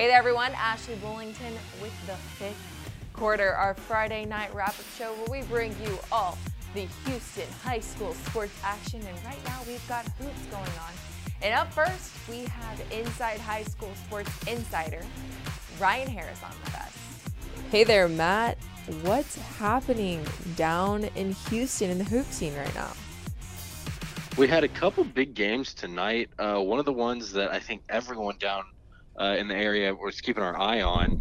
Hey there, everyone. Ashley Bullington with the fifth quarter, our Friday night wrap up show where we bring you all the Houston High School sports action. And right now, we've got hoops going on. And up first, we have Inside High School Sports Insider, Ryan Harris, on with us. Hey there, Matt. What's happening down in Houston in the hoop scene right now? We had a couple big games tonight. Uh, one of the ones that I think everyone down uh, in the area was keeping our eye on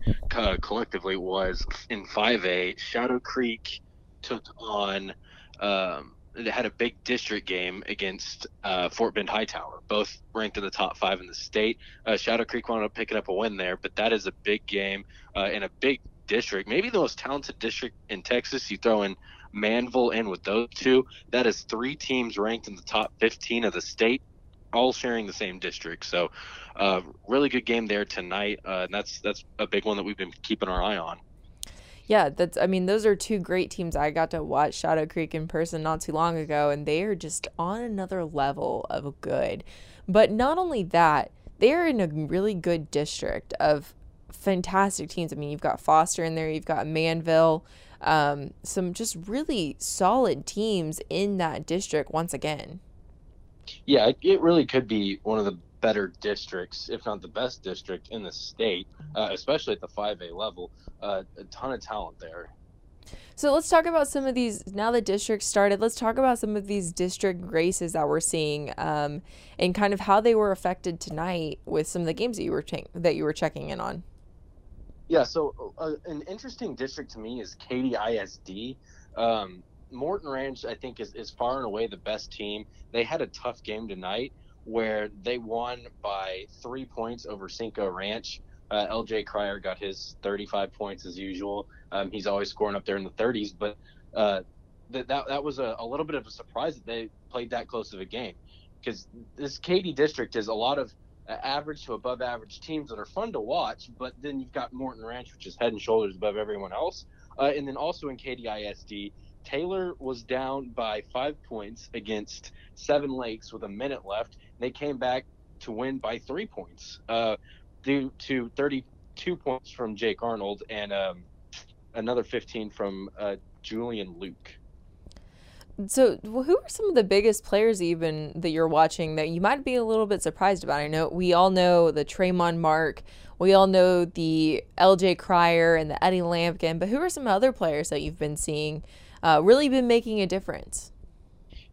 collectively was in 5A. Shadow Creek took on. Um, they had a big district game against uh, Fort Bend Hightower, both ranked in the top five in the state. Uh, Shadow Creek wound up picking up a win there, but that is a big game uh, in a big district, maybe the most talented district in Texas. You throw in Manvel in with those two, that is three teams ranked in the top 15 of the state all sharing the same district. So, uh, really good game there tonight, uh, and that's that's a big one that we've been keeping our eye on. Yeah, that's. I mean, those are two great teams. I got to watch Shadow Creek in person not too long ago, and they are just on another level of good. But not only that, they are in a really good district of fantastic teams. I mean, you've got Foster in there, you've got Manvel, um, some just really solid teams in that district once again yeah, it really could be one of the better districts, if not the best district in the state, uh, especially at the 5A level. Uh, a ton of talent there. So let's talk about some of these. Now the district started, let's talk about some of these district races that we're seeing, um, and kind of how they were affected tonight with some of the games that you were that you were checking in on. Yeah, so uh, an interesting district to me is Katy ISD. Um, Morton Ranch, I think, is, is far and away the best team. They had a tough game tonight where they won by three points over Cinco Ranch. Uh, LJ Cryer got his 35 points as usual. Um, he's always scoring up there in the 30s, but uh, that, that that was a, a little bit of a surprise that they played that close of a game because this Katy district is a lot of uh, average to above average teams that are fun to watch, but then you've got Morton Ranch, which is head and shoulders above everyone else, uh, and then also in Katy ISD, Taylor was down by five points against Seven Lakes with a minute left. And They came back to win by three points, uh, due to 32 points from Jake Arnold and um, another 15 from uh, Julian Luke. So, who are some of the biggest players even that you're watching that you might be a little bit surprised about? I know we all know the Tramon Mark, we all know the LJ Cryer and the Eddie Lampkin, but who are some other players that you've been seeing uh, really been making a difference.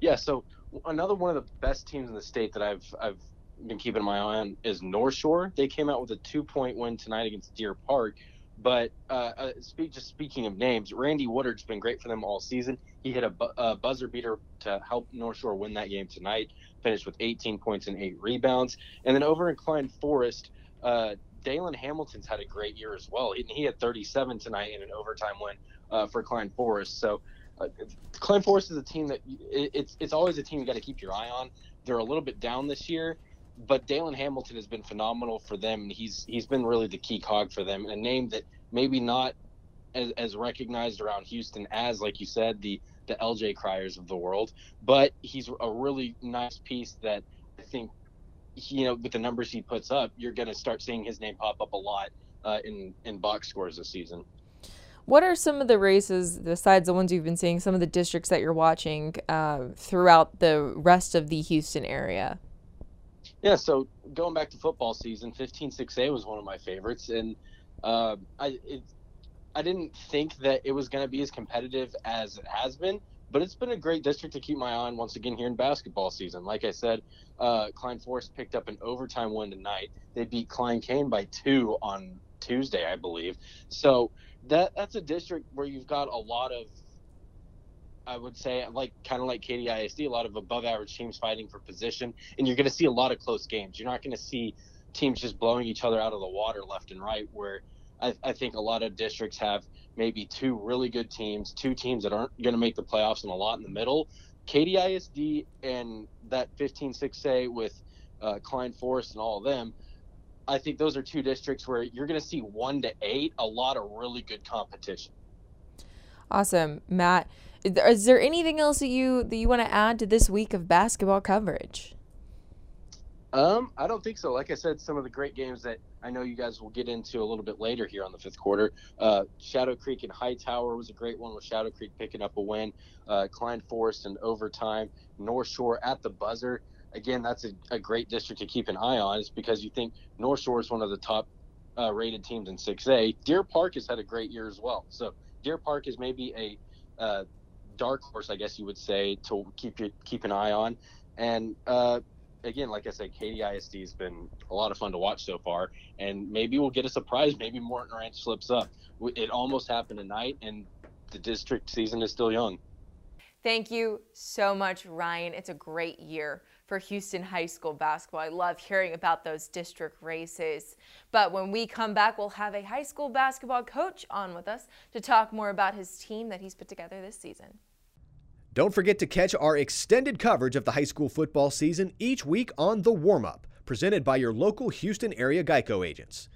Yeah. So another one of the best teams in the state that I've I've been keeping my eye on is North Shore. They came out with a two point win tonight against Deer Park. But uh, uh, speak, just speaking of names, Randy Woodard's been great for them all season. He hit a, bu- a buzzer beater to help North Shore win that game tonight. Finished with 18 points and eight rebounds. And then over in Klein Forest, uh, Dalen Hamilton's had a great year as well. He, he had 37 tonight in an overtime win uh, for Klein Forest. So uh, Klein Forest is a team that it, it's it's always a team you got to keep your eye on. They're a little bit down this year, but Dalen Hamilton has been phenomenal for them, and he's he's been really the key cog for them. A name that maybe not as, as recognized around Houston as, like you said, the the LJ Cryers of the world, but he's a really nice piece that I think you know with the numbers he puts up, you're going to start seeing his name pop up a lot uh, in in box scores this season. What are some of the races, besides the ones you've been seeing, some of the districts that you're watching uh, throughout the rest of the Houston area? Yeah, so going back to football season, 15-6A was one of my favorites, and uh, I it, I didn't think that it was going to be as competitive as it has been, but it's been a great district to keep my eye on once again here in basketball season. Like I said, uh, Klein Forest picked up an overtime win tonight. They beat Klein Cain by two on Tuesday, I believe. So that that's a district where you've got a lot of I would say like kind of like Katy ISD, a lot of above average teams fighting for position, and you're going to see a lot of close games. You're not going to see teams just blowing each other out of the water left and right. Where I, I think a lot of districts have maybe two really good teams, two teams that aren't going to make the playoffs, and a lot in the middle. Katy ISD and that 15-6A with uh, Klein Forest and all of them I think those are two districts where you're going to see one to eight, a lot of really good competition. Awesome, Matt. Is there anything else that you that you want to add to this week of basketball coverage? Um, I don't think so. Like I said, some of the great games that I know you guys will get into a little bit later here on the fifth quarter. Uh, Shadow Creek and Hightower was a great one with Shadow Creek picking up a win. Uh, Klein Forest in overtime. North Shore at the buzzer. Again, that's a, a great district to keep an eye on. It's because you think North Shore is one of the top uh, rated teams in 6A. Deer Park has had a great year as well. So Deer Park is maybe a uh, dark horse, I guess you would say, to keep keep an eye on. And uh, again, like I said, Katy ISD has been a lot of fun to watch so far, and maybe we'll get a surprise. Maybe Morton Ranch slips up. It almost happened tonight, and the district season is still young. Thank you so much, Ryan. It's a great year for Houston High School basketball. I love hearing about those district races. But when we come back, we'll have a high school basketball coach on with us to talk more about his team that he's put together this season. Don't forget to catch our extended coverage of the high school football season each week on The Warm Up, presented by your local Houston area Geico agents.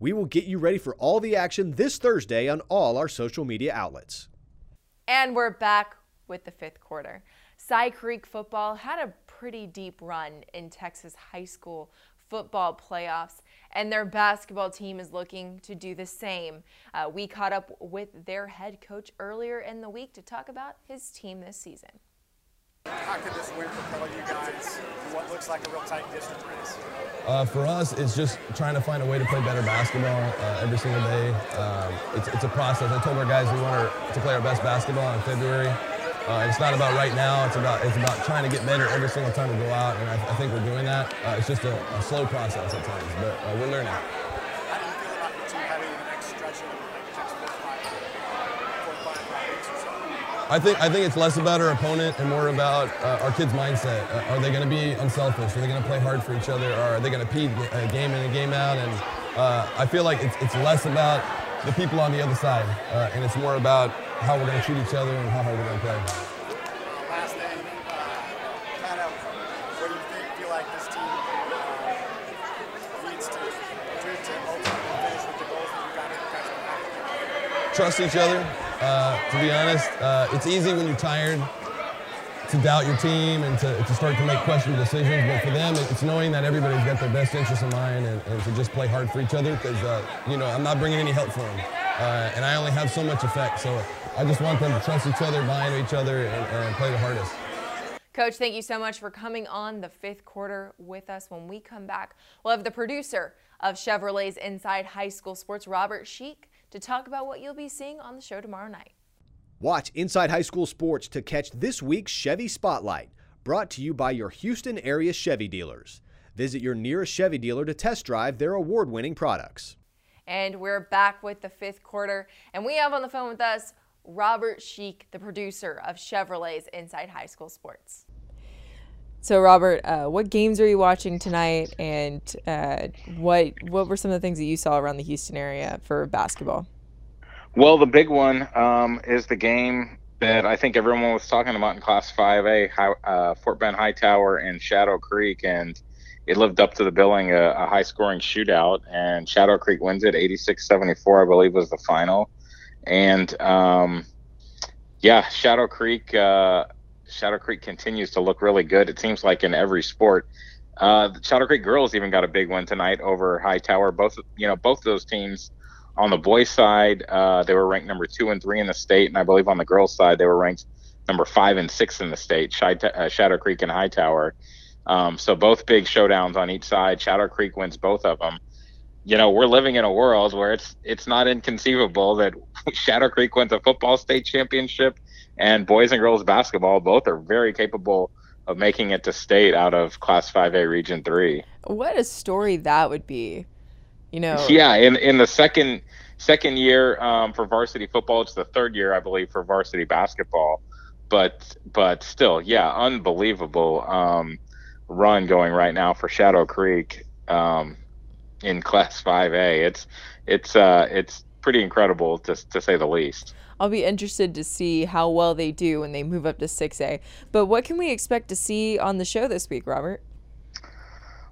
We will get you ready for all the action this Thursday on all our social media outlets. And we're back with the fifth quarter. Cy Creek football had a pretty deep run in Texas high school football playoffs, and their basketball team is looking to do the same. Uh, we caught up with their head coach earlier in the week to talk about his team this season. How could this win propel you guys in what looks like a real tight district race? Uh, for us, it's just trying to find a way to play better basketball uh, every single day. Um, it's, it's a process. I told our guys we want our, to play our best basketball in February. Uh, it's not about right now. It's about it's about trying to get better every single time we go out, and I, I think we're doing that. Uh, it's just a, a, slow process at times, but uh, we're learning. How do you feel about your team having the next stretch of like four, five, four, five, five weeks or so? I think I think it's less about our opponent and more about uh, our kids' mindset. Uh, are they going to be unselfish? Are they going to play hard for each other? Or are they going to compete uh, game in and game out? And I feel like it's, it's less about the people on the other side, and it's more about how we're going to treat each other and how hard we're going to play. Last thing, uh, kind of, what do you think, feel like this team uh, needs to do to ultimately finish with the goals that you got in Trust each other. Uh, to be honest, uh, it's easy when you're tired to doubt your team and to, to start to make questionable decisions. But for them, it's knowing that everybody's got their best interests in mind and, and to just play hard for each other because, uh, you know, I'm not bringing any help for them. Uh, and I only have so much effect. So I just want them to trust each other, buy into each other, and, and play the hardest. Coach, thank you so much for coming on the fifth quarter with us. When we come back, we'll have the producer of Chevrolet's Inside High School Sports, Robert Sheik, to talk about what you'll be seeing on the show tomorrow night. Watch Inside High School Sports to catch this week's Chevy Spotlight, brought to you by your Houston area Chevy dealers. Visit your nearest Chevy dealer to test drive their award winning products. And we're back with the fifth quarter, and we have on the phone with us Robert Sheik, the producer of Chevrolet's Inside High School Sports. So, Robert, uh, what games are you watching tonight, and uh, what what were some of the things that you saw around the Houston area for basketball? Well, the big one um, is the game that I think everyone was talking about in Class 5A, uh, Fort Bend Hightower and Shadow Creek, and it lived up to the billing, a, a high-scoring shootout, and Shadow Creek wins it 86-74, I believe, was the final and um, yeah, Shadow Creek. Uh, Shadow Creek continues to look really good. It seems like in every sport. Uh, the Shadow Creek girls even got a big one tonight over Hightower. Both you know both those teams on the boys side uh, they were ranked number two and three in the state, and I believe on the girls side they were ranked number five and six in the state. Uh, Shadow Creek and Hightower. Um, so both big showdowns on each side. Shadow Creek wins both of them you know, we're living in a world where it's it's not inconceivable that Shadow Creek wins a football state championship and boys and girls basketball both are very capable of making it to state out of Class 5A Region 3. What a story that would be. You know. Yeah, in in the second second year um, for varsity football, it's the third year I believe for varsity basketball. But but still, yeah, unbelievable um, run going right now for Shadow Creek. Um, in Class 5A. It's it's uh it's pretty incredible to to say the least. I'll be interested to see how well they do when they move up to 6A. But what can we expect to see on the show this week, Robert?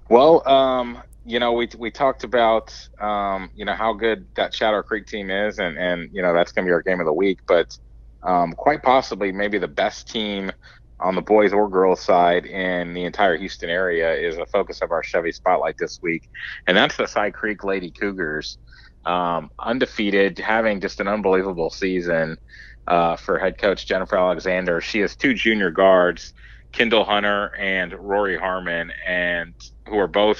Well, um, you know, we we talked about um, you know how good that Shadow Creek team is, and and you know that's going to be our game of the week. But um, quite possibly, maybe the best team on the boys or girls side in the entire Houston area is a focus of our Chevy Spotlight this week, and that's the Cy Creek Lady Cougars, um, undefeated, having just an unbelievable season uh, for head coach Jennifer Alexander. She has two junior guards, Kendall Hunter and Rori Harmon, and who are both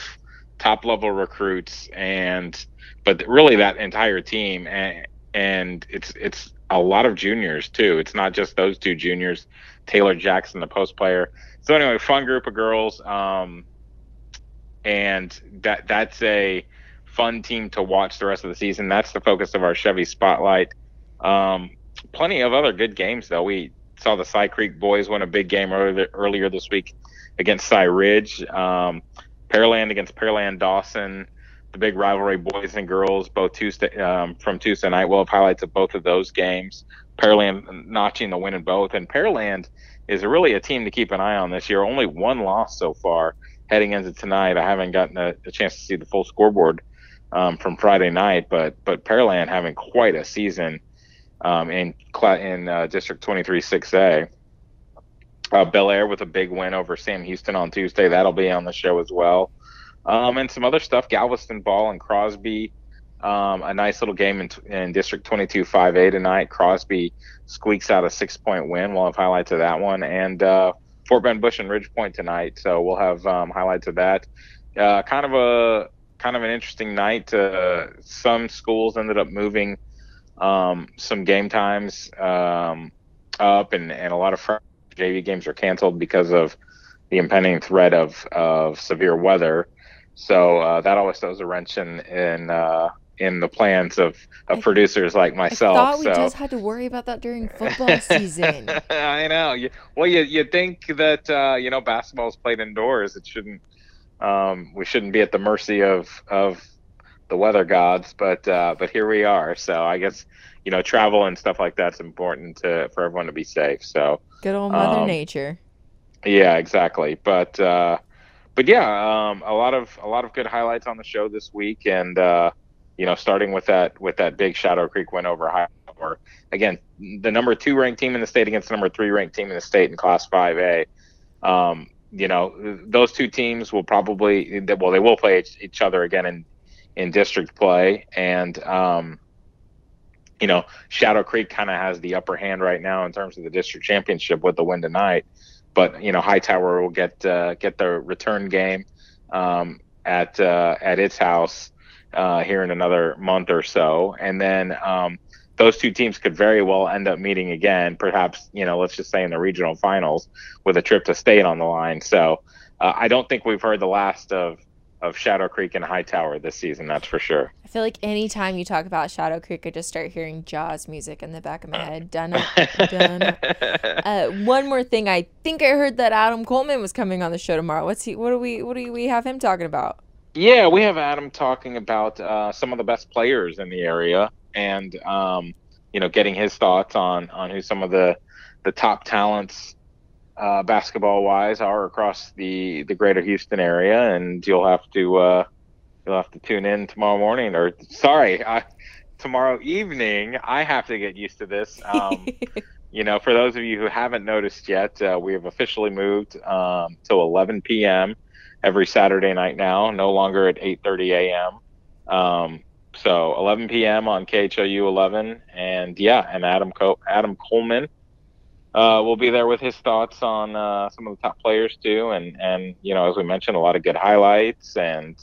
top level recruits, and but really that entire team and and it's it's a lot of juniors too. It's not just those two juniors, Taylor Jackson, the post player. So anyway, fun group of girls, um, and that that's a fun team to watch the rest of the season. That's the focus of our Chevy Spotlight. Um, plenty of other good games though. We saw the Cy Creek boys win a big game earlier, earlier this week against Cy Ridge. Um, Pearland against Pearland Dawson the big rivalry, boys and girls, both Tuesday um, from Tuesday night. We'll have highlights of both of those games. Pearland notching the win in both, and Pearland is really a team to keep an eye on this year. Only one loss so far heading into tonight. I haven't gotten a, a chance to see the full scoreboard um, from Friday night, but but Pearland having quite a season um, in in uh, District 23 6A. Uh, Bellaire with a big win over Sam Houston on Tuesday. That'll be on the show as well um, and some other stuff. Galveston Ball and Crosby, um, a nice little game in, in District 22 5A tonight. Crosby squeaks out a six point win. We'll have highlights of that one. And uh, Fort Bend Bush and Ridge Point tonight. So we'll have um, highlights of that. Uh, kind of a kind of an interesting night. Uh, some schools ended up moving um, some game times um, up, and, and a lot of JV games are canceled because of the impending threat of, of severe weather. So uh, that always throws a wrench in in uh, in the plans of, of I, producers like myself. I thought we so. just had to worry about that during football season. I know. You, well, you you think that uh, you know basketball is played indoors. It shouldn't. Um, we shouldn't be at the mercy of of the weather gods, but uh, but here we are. So I guess you know travel and stuff like that's important to for everyone to be safe. So good old Mother um, Nature. Yeah, exactly. But uh, but yeah, um, a lot of a lot of good highlights on the show this week, and uh, you know, starting with that with that big Shadow Creek win over Hightower. Again, the number two ranked team in the state against the number three ranked team in the state in Class 5A. Um, you know, those two teams will probably well, they will play each other again in in district play, and um, you know, Shadow Creek kind of has the upper hand right now in terms of the district championship with the win tonight but you know Hightower will get uh, get the return game um, at uh, at its house uh, here in another month or so, and then um, those two teams could very well end up meeting again. Perhaps you know, let's just say in the regional finals with a trip to state on the line. So uh, I don't think we've heard the last of of Shadow Creek and Hightower this season. That's for sure. I feel like anytime you talk about Shadow Creek, I just start hearing Jaws music in the back of my head. Done. Done. uh, one more thing, I think I heard that Adam Coleman was coming on the show tomorrow. What's he? What do we? What do we have him talking about? Yeah, we have Adam talking about uh, some of the best players in the area, and um, you know, getting his thoughts on on who some of the the top talents uh, basketball wise are across the the greater Houston area, and you'll have to uh, you'll have to tune in tomorrow morning or sorry, I, tomorrow evening. I have to get used to this. Um, you know, for those of you who haven't noticed yet, uh, we have officially moved um, till 11 p.m. every Saturday night now, no longer at 8:30 a.m. Um, so 11 p.m. on KHOU 11, and yeah, and Adam Co- Adam Coleman uh, will be there with his thoughts on uh, some of the top players too, and and you know as we mentioned, a lot of good highlights, and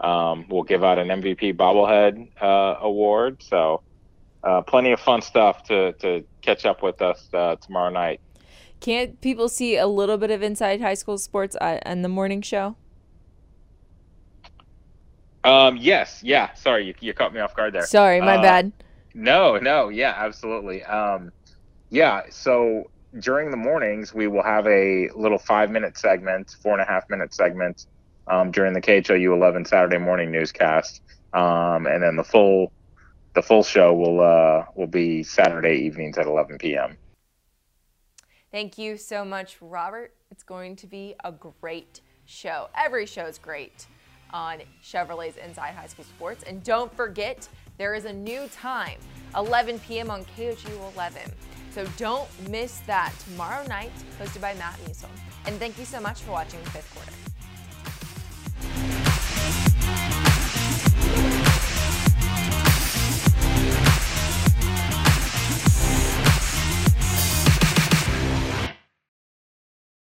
um, we'll give out an MVP bobblehead uh, award. So uh, plenty of fun stuff to to catch up with us uh, tomorrow night. Can't people see a little bit of inside high school sports on the morning show? Um, yes, yeah. Sorry, you, you caught me off guard there. Sorry, my uh, bad. No, no, yeah, absolutely. Um, yeah, so during the mornings, we will have a little five minute segment, four and a half minute segment um, during the KHOU 11 Saturday morning newscast. Um, and then the full the full show will uh, will be Saturday evenings at 11 p.m. Thank you so much, Robert. It's going to be a great show. Every show is great on Chevrolet's Inside High School Sports. And don't forget, there is a new time, 11 p.m. on KHOU 11. So don't miss that tomorrow night, hosted by Matt Musil. And thank you so much for watching fifth quarter.